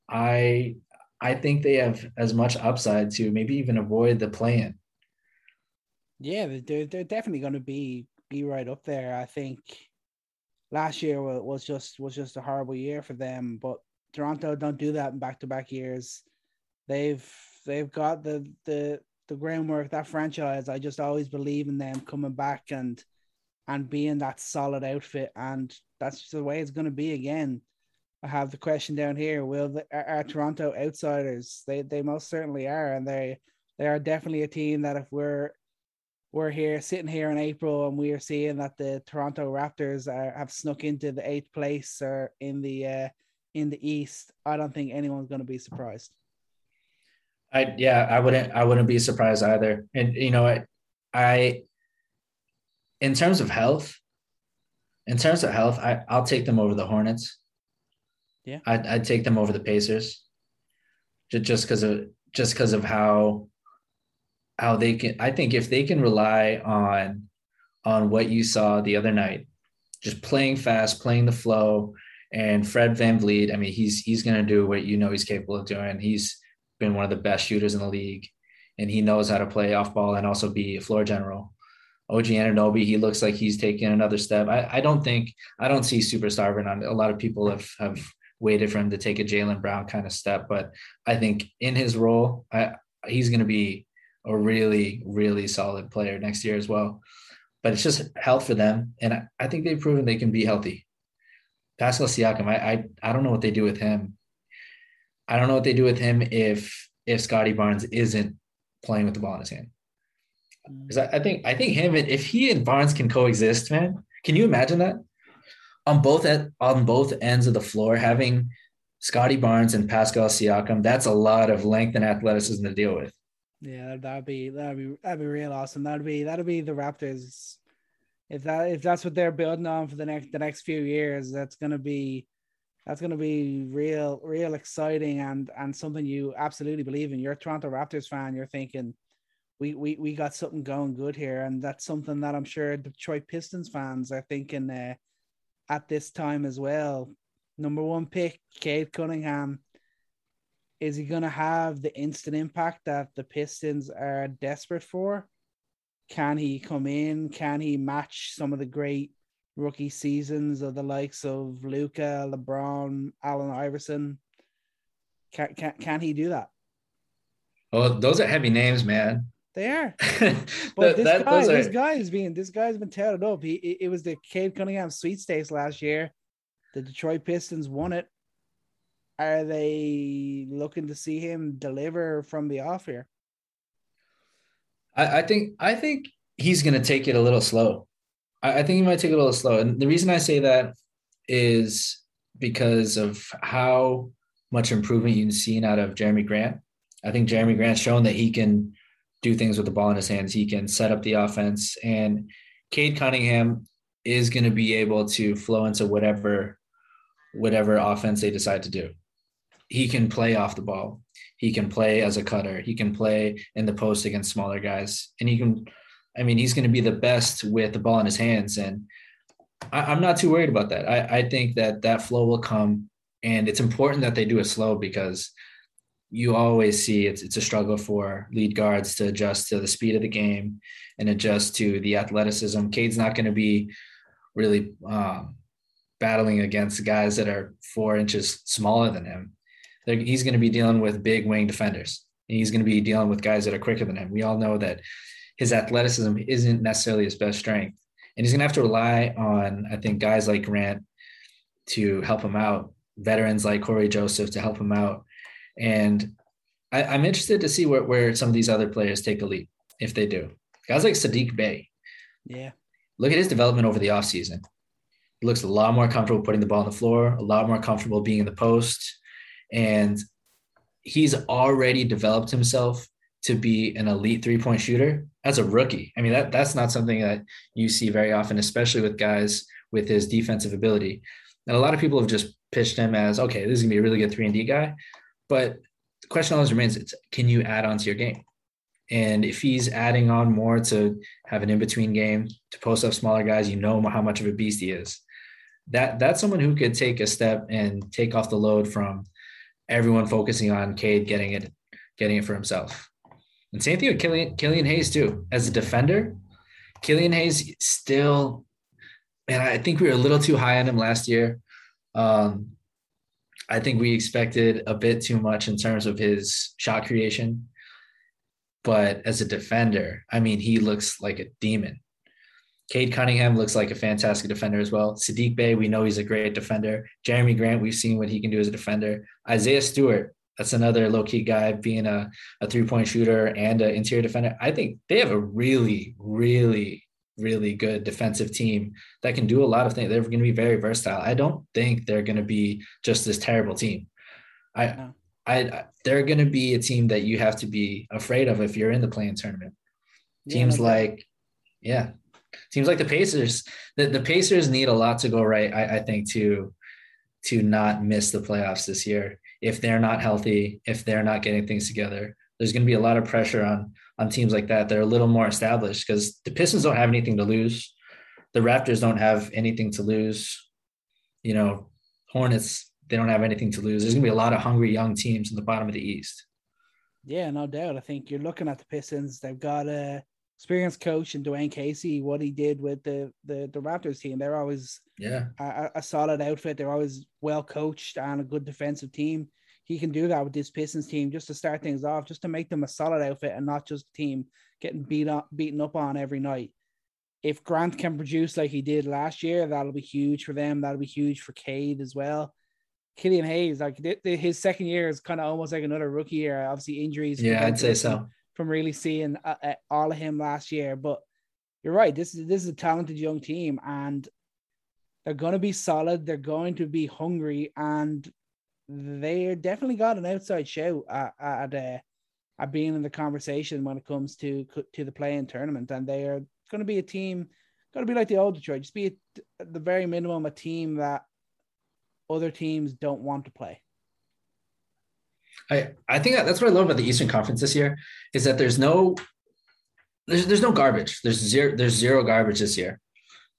I I think they have as much upside to maybe even avoid the play-in. Yeah, they're they're definitely going to be be right up there. I think last year was just was just a horrible year for them, but Toronto don't do that in back to back years. They've they've got the the the groundwork that franchise. I just always believe in them coming back and and being that solid outfit, and that's the way it's going to be again. I have the question down here: Will the, are, are Toronto outsiders? They they most certainly are, and they they are definitely a team that if we're we're here sitting here in April and we are seeing that the Toronto Raptors are, have snuck into the eighth place or in the uh, in the East. I don't think anyone's going to be surprised. I yeah, I wouldn't I wouldn't be surprised either. And you know, I, I in terms of health, in terms of health, I I'll take them over the Hornets. Yeah, I'd, I'd take them over the Pacers, just because of just because of how how they can. I think if they can rely on on what you saw the other night, just playing fast, playing the flow, and Fred VanVleet, I mean, he's he's going to do what you know he's capable of doing. He's been one of the best shooters in the league, and he knows how to play off ball and also be a floor general. OG Anunoby, he looks like he's taking another step. I, I don't think I don't see superstar on. A lot of people have have waited for him to take a Jaylen Brown kind of step, but I think in his role, I, he's going to be a really, really solid player next year as well. But it's just health for them. And I, I think they've proven they can be healthy. Pascal Siakam, I, I I don't know what they do with him. I don't know what they do with him if if Scottie Barnes isn't playing with the ball in his hand. Because I, I, think I think him if he and Barnes can coexist, man. Can you imagine that? On both at on both ends of the floor, having Scottie Barnes and Pascal Siakam, that's a lot of length and athleticism to deal with. Yeah, that'd be that'd be that'd be real awesome. That'd be that'd be the Raptors. If that if that's what they're building on for the next the next few years, that's gonna be that's gonna be real real exciting and and something you absolutely believe in. You're a Toronto Raptors fan. You're thinking we we we got something going good here, and that's something that I'm sure Detroit Pistons fans are thinking uh, at this time as well. Number one pick, Cade Cunningham is he going to have the instant impact that the Pistons are desperate for? Can he come in? Can he match some of the great rookie seasons of the likes of Luka, LeBron, Allen Iverson? Can, can, can he do that? Oh, those are heavy names, man. They are. But this that, guy, are... this guy is being this guy's been touted up. He it, it was the Cade Cunningham sweepstakes last year. The Detroit Pistons won it are they looking to see him deliver from the off here? I, I think I think he's going to take it a little slow. I, I think he might take it a little slow, and the reason I say that is because of how much improvement you've seen out of Jerami Grant. I think Jerami Grant's shown that he can do things with the ball in his hands. He can set up the offense. And Cade Cunningham is going to be able to flow into whatever whatever offense they decide to do. He can play off the ball. He can play as a cutter. He can play in the post against smaller guys. And he can, I mean, he's going to be the best with the ball in his hands. And I, am not too worried about that. I, I think that that flow will come. And it's important that they do it slow because you always see it's, it's a struggle for lead guards to adjust to the speed of the game and adjust to the athleticism. Cade's not going to be really um, battling against guys that are four inches smaller than him. They're, he's going to be dealing with big wing defenders. And he's going to be dealing with guys that are quicker than him. We all know that his athleticism isn't necessarily his best strength. And he's going to have to rely on, I think, guys like Grant to help him out, veterans like Cory Joseph to help him out. And I, am interested to see where, where some of these other players take a leap if they do. Guys like Sadiq Bey. Yeah. Look at his development over the offseason. He looks a lot more comfortable putting the ball on the floor, a lot more comfortable being in the post. And he's already developed himself to be an elite three point shooter as a rookie. I mean, that that's not something that you see very often, especially with guys with his defensive ability. And a lot of people have just pitched him as, okay, this is gonna be a really good three and D guy. But the question always remains: It's can you add on to your game? And if he's adding on more to have an in between game to post up smaller guys, you know how much of a beast he is. That that's someone who could take a step and take off the load from everyone focusing on Cade getting it, getting it for himself. And same thing with Killian, Killian Hayes too. As a defender, Killian Hayes still, man, I think we were a little too high on him last year. Um, I think we expected a bit too much in terms of his shot creation. But as a defender, I mean, he looks like a demon. Cade Cunningham looks like a fantastic defender as well. Sadiq Bey, we know he's a great defender. Jerami Grant, we've seen what he can do as a defender. Isaiah Stewart, that's another low key guy being a, a three point shooter and an interior defender. I think they have a really, really really good defensive team that can do a lot of things. They're going to be very versatile. I don't think they're going to be just this terrible team. I, no. I, they're going to be a team that you have to be afraid of if you're in the playing tournament. Yeah, Teams like, yeah, teams like the Pacers. The, the Pacers need a lot to go right. I, I think to to not miss the playoffs this year. If they're not healthy, if they're not getting things together, there's going to be a lot of pressure on on teams like that. They're a little more established because the Pistons don't have anything to lose. The Raptors don't have anything to lose. You know, Hornets, they don't have anything to lose. There's going to be a lot of hungry young teams in the bottom of the East. Yeah, no doubt. I think you're looking at the Pistons. They've got a experienced coach and Dwane Casey. What he did with the the, the Raptors team, they're always yeah a, a solid outfit. They're always well coached and a good defensive team he can do that with this Pistons team just to start things off, just to make them a solid outfit and not just a team getting beat up, beaten up on every night. If Grant can produce like he did last year, that'll be huge for them. That'll be huge for Cade as well. Killian Hayes, like his second year is kind of almost like another rookie year. Obviously, injuries. Yeah, I'd say so. From really seeing uh, uh, all of him last year, but you're right. This is this is a talented young team, and they're going to be solid. They're going to be hungry, and they definitely got an outside show at at, uh, at being in the conversation when it comes to to the playing tournament, and they are going to be a team, going to be like the old Detroit, just be at the very minimum a team that other teams don't want to play. I I think that's what I love about the Eastern Conference this year is that there's no there's there's no garbage. There's zero there's zero garbage this year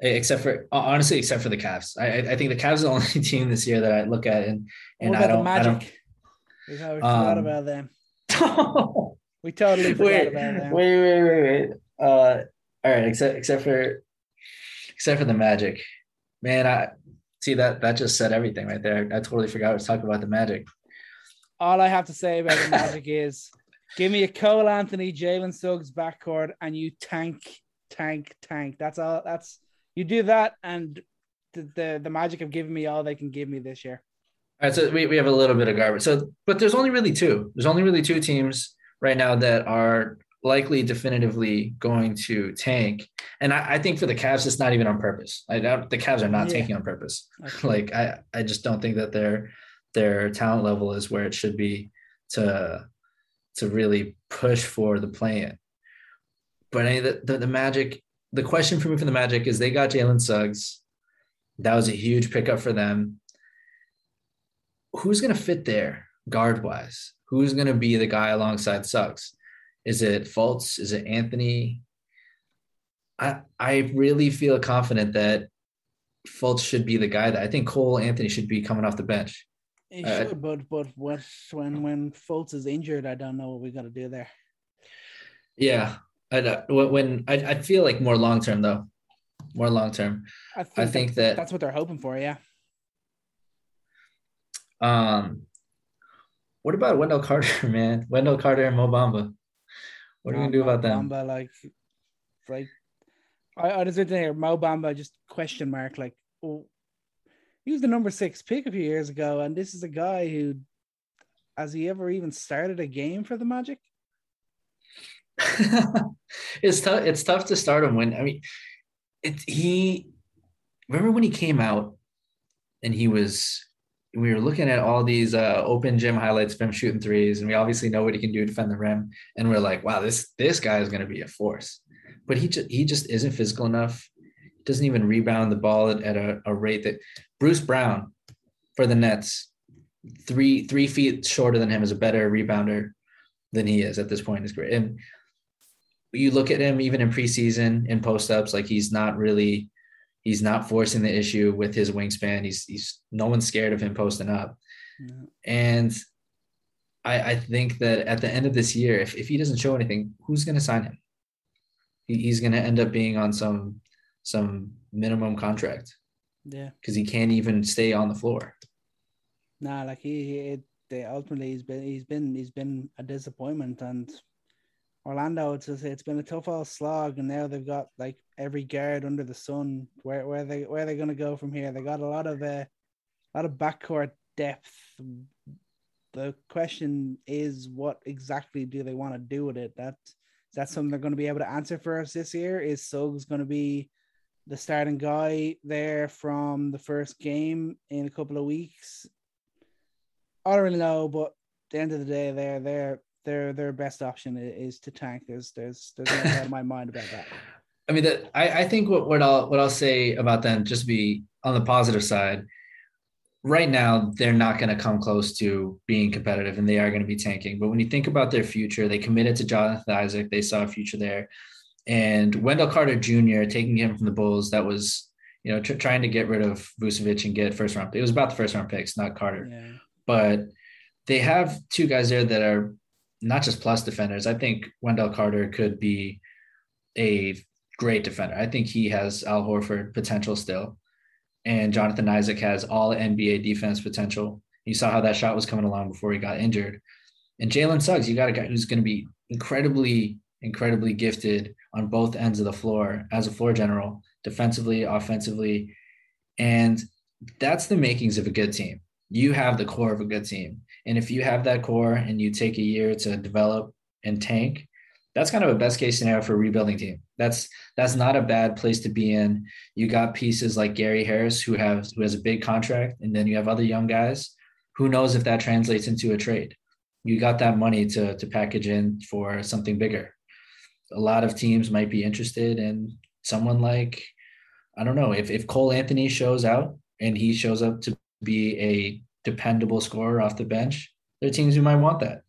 except for honestly, except for the Cavs. I, I think the Cavs are the only team this year that I look at and and I don't. I don't. We forgot um, about them. we totally forgot wait, about them. Wait, wait, wait, wait. Uh, all right, except except for except for the Magic, man. I see that that just said everything right there. I totally forgot to talk about the Magic. All I have to say about the Magic is, give me a Cole Anthony, Jalen Suggs backcourt, and you tank, tank, tank. That's all. That's you do that, and the, the, the Magic have given me all they can give me this year. All right, so we, we have a little bit of garbage. So, but there's only really two. There's only really two teams right now that are likely definitively going to tank. And I, I think for the Cavs, it's not even on purpose. I doubt the Cavs are not yeah. tanking on purpose. Okay. like I, I just don't think that their their talent level is where it should be to to really push for the play in. but I, the, the, the Magic, the question for me for the Magic is they got Jalen Suggs. That was a huge pickup for them. Who's going to fit there guard wise? Who's going to be the guy alongside Suggs? Is it Fultz? Is it Anthony? I I really feel confident that Fultz should be the guy that I think Cole Anthony should be coming off the bench. He uh, should, but but what when when Fultz is injured, I don't know what we got to do there. Yeah, I when I I feel like more long term though, more long term. I think, I think that that's what they're hoping for. Yeah. Um, what about Wendell Carter, man? Wendell Carter and Mo Bamba. What are you gonna do about them? Like, like, I, I was in there. Mo Bamba, just question mark. Like, oh, he was the number six pick a few years ago, and this is a guy who, has he ever even started a game for the Magic? it's tough. It's tough to start him when I mean, it. He remember when he came out, and he was. We were looking at all these uh, open gym highlights of him shooting threes, and we obviously know what he can do to defend the rim. And we're like, wow, this this guy is going to be a force. But he just he just isn't physical enough. Doesn't even rebound the ball at, at a, a rate that Bruce Brown for the Nets, three three feet shorter than him, is a better rebounder than he is at this point. Is great. And you look at him even in preseason in post ups, like he's not really he's not forcing the issue with his wingspan. He's he's no one's scared of him posting up. And I, I think that at the end of this year, if, if he doesn't show anything, who's going to sign him? He, he's going to end up being on some some minimum contract. Yeah, because he can't even stay on the floor. Nah, like he, he ultimately he's been he's been he's been a disappointment, and Orlando, it's just, it's been a tough old slog, and now they've got like every guard under the sun. Where where they where are they to go from here? They got a lot of uh, a lot of backcourt depth. The question is, what exactly do they want to do with it? That is that something they're going to be able to answer for us this year? Is Suggs going to be the starting guy there from the first game in a couple of weeks? I don't really know, but at the end of the day, they're they're their their best option is to tank. There's there's there's no doubt in my mind about that. I mean, that I, I think what, what I'll what I'll say about them, just be on the positive side. Right now, they're not going to come close to being competitive, and they are going to be tanking. But when you think about their future, they committed to Jonathan Isaac. They saw a future there, and Wendell Carter Jr. taking him from the Bulls. That was you know tr- trying to get rid of Vucevic and get first round. It was about the first round picks, not Carter. Yeah. But they have two guys there that are not just plus defenders. I think Wendell Carter could be a great defender. I think he has Al Horford potential still. And Jonathan Isaac has all NBA defense potential. You saw how that shot was coming along before he got injured. And Jalen Suggs, you got a guy who's going to be incredibly, incredibly gifted on both ends of the floor as a floor general, defensively, offensively. And that's the makings of a good team. You have the core of a good team. And if you have that core and you take a year to develop and tank, that's kind of a best case scenario for a rebuilding team. That's that's not a bad place to be in. You got pieces like Gary Harris who have who has a big contract, and then you have other young guys. Who knows if that translates into a trade? You got that money to to package in for something bigger. A lot of teams might be interested in someone like I don't know if if Cole Anthony shows out and he shows up to be a dependable scorer off the bench, there are teams who might want that.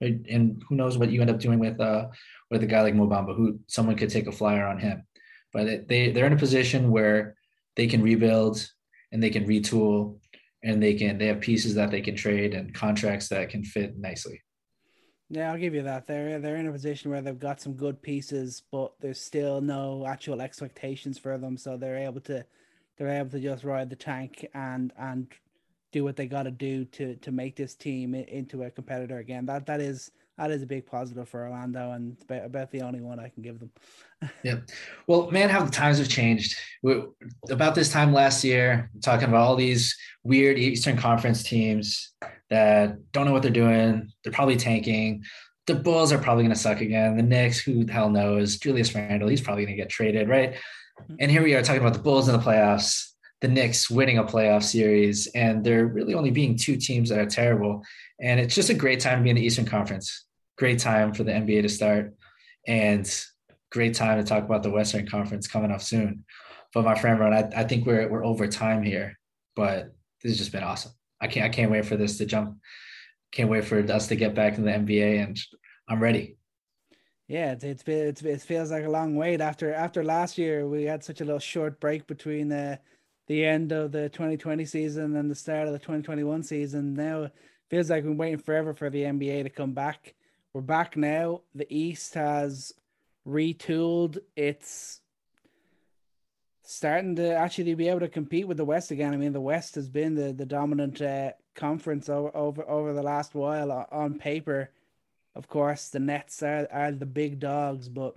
Right? And who knows what you end up doing with uh with a guy like Mo Bamba, who someone could take a flyer on him. But they they're in a position where they can rebuild and they can retool and they can they have pieces that they can trade and contracts that can fit nicely. Yeah, I'll give you that. They're they're in a position where they've got some good pieces, but there's still no actual expectations for them, so they're able to they're able to just ride the tank and and do what they got to do to to make this team into a competitor again. That that is that is a big positive for Orlando, and about, about the only one I can give them. yeah, well, man, how the times have changed. We, about this time last year, talking about all these weird Eastern Conference teams that don't know what they're doing. They're probably tanking. The Bulls are probably going to suck again. The Knicks, who the hell knows? Julius Randle, he's probably going to get traded, right? Mm-hmm. And here we are talking about the Bulls in the playoffs the Knicks winning a playoff series, and there really only being two teams that are terrible. And it's just a great time to be in the Eastern Conference. Great time for the NBA to start. And great time to talk about the Western Conference coming up soon. But my friend Ron, I, I think we're we're over time here, but this has just been awesome. I can't I can't wait for this to jump. Can't wait for us to get back in the NBA, and I'm ready. Yeah, it's it's, been, it's it feels like a long wait after after last year. We had such a little short break between the the end of the 2020 season and the start of the 2021 season. Now feels like we're waiting forever for the NBA to come back. We're back now. The East has retooled. It's starting to actually be able to compete with the West again. I mean, the West has been the the dominant uh, conference over, over over the last while on paper. Of course, the Nets are, are the big dogs, but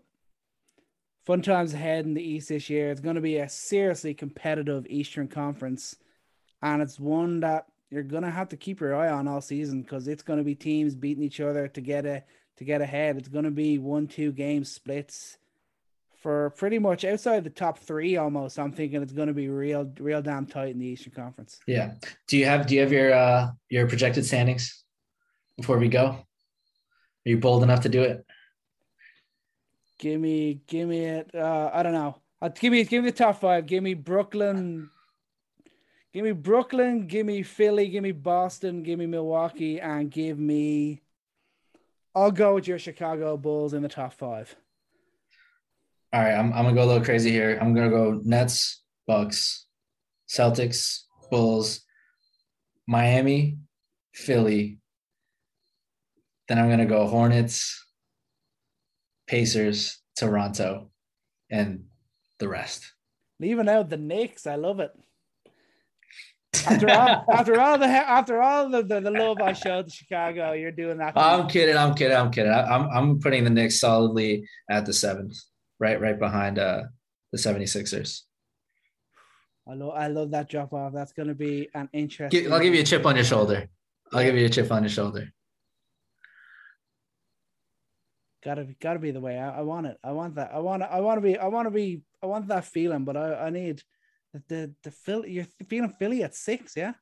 fun times ahead in the East this year. It's going to be a seriously competitive Eastern Conference, and it's one that you're going to have to keep your eye on all season because it's going to be teams beating each other to get a to get ahead. It's going to be one two game splits for pretty much outside the top three almost. I'm thinking it's going to be real real damn tight in the Eastern Conference. Yeah. Do you have do you have your uh your projected standings before we go? Are you bold enough to do it? Give me, give me it. Uh, I don't know. Uh, give me, give me the top five. Give me Brooklyn. Give me Brooklyn. Give me Philly. Give me Boston. Give me Milwaukee, and give me. I'll go with your Chicago Bulls in the top five. All right, I'm I'm gonna go a little crazy here. I'm gonna go Nets, Bucks, Celtics, Bulls, Miami, Philly. Then I'm gonna go Hornets, Pacers, Toronto, and the rest. Leaving out the Knicks, I love it. After all, after all the after all the, the, the love I showed to Chicago, you're doing that. I'm kidding. I'm kidding. I'm kidding. I, am I'm putting the Knicks solidly at the seventh, right right behind uh the 76ers. I love I love that drop off. That's going to be an interesting. I'll give you a chip on your shoulder. I'll give you a chip on your shoulder. Gotta be, gotta be the way. I, I want it. I want that. I want. I want to be. I want to be. I want that feeling. But I, I need the the, the Philly. You're feeling Philly at six, yeah.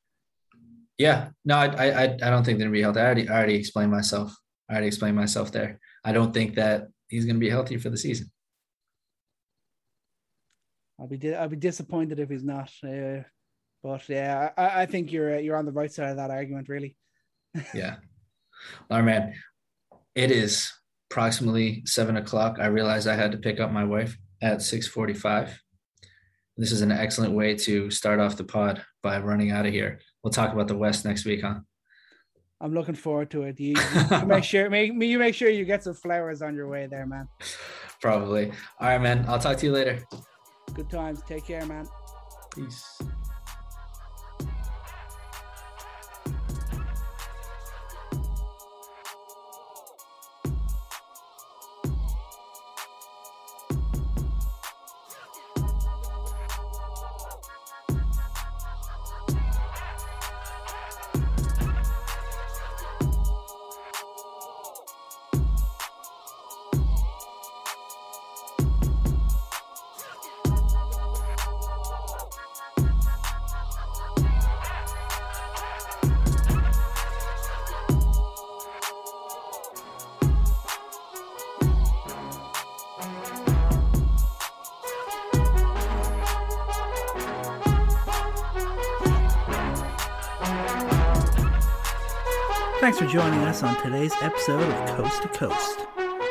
Yeah. No, I I I don't think they're gonna be healthy. I already I already explained myself. I already explained myself there. I don't think that he's gonna be healthy for the season. I'll be di- I'll be disappointed if he's not. Uh, but yeah, I, I think you're you're on the right side of that argument, really. yeah. All right, man. It is approximately seven o'clock, I realized I had to pick up my wife at 6:45. This is an excellent way to start off the pod by running out of here. We'll talk about the West next week, huh? I'm looking forward to it. You, you make sure make you make sure you get some flowers on your way there, man. Probably. All right, man. I'll talk to you later. Good times. Take care, man. Peace. On today's episode of Coast to Coast.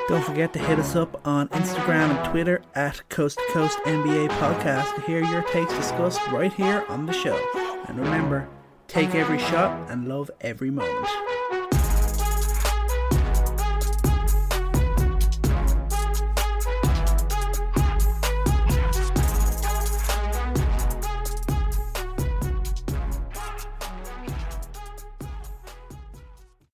Don't forget to hit us up on Instagram and Twitter at Coast to Coast NBA Podcast to hear your takes discussed right here on the show. And remember, take every shot and love every moment.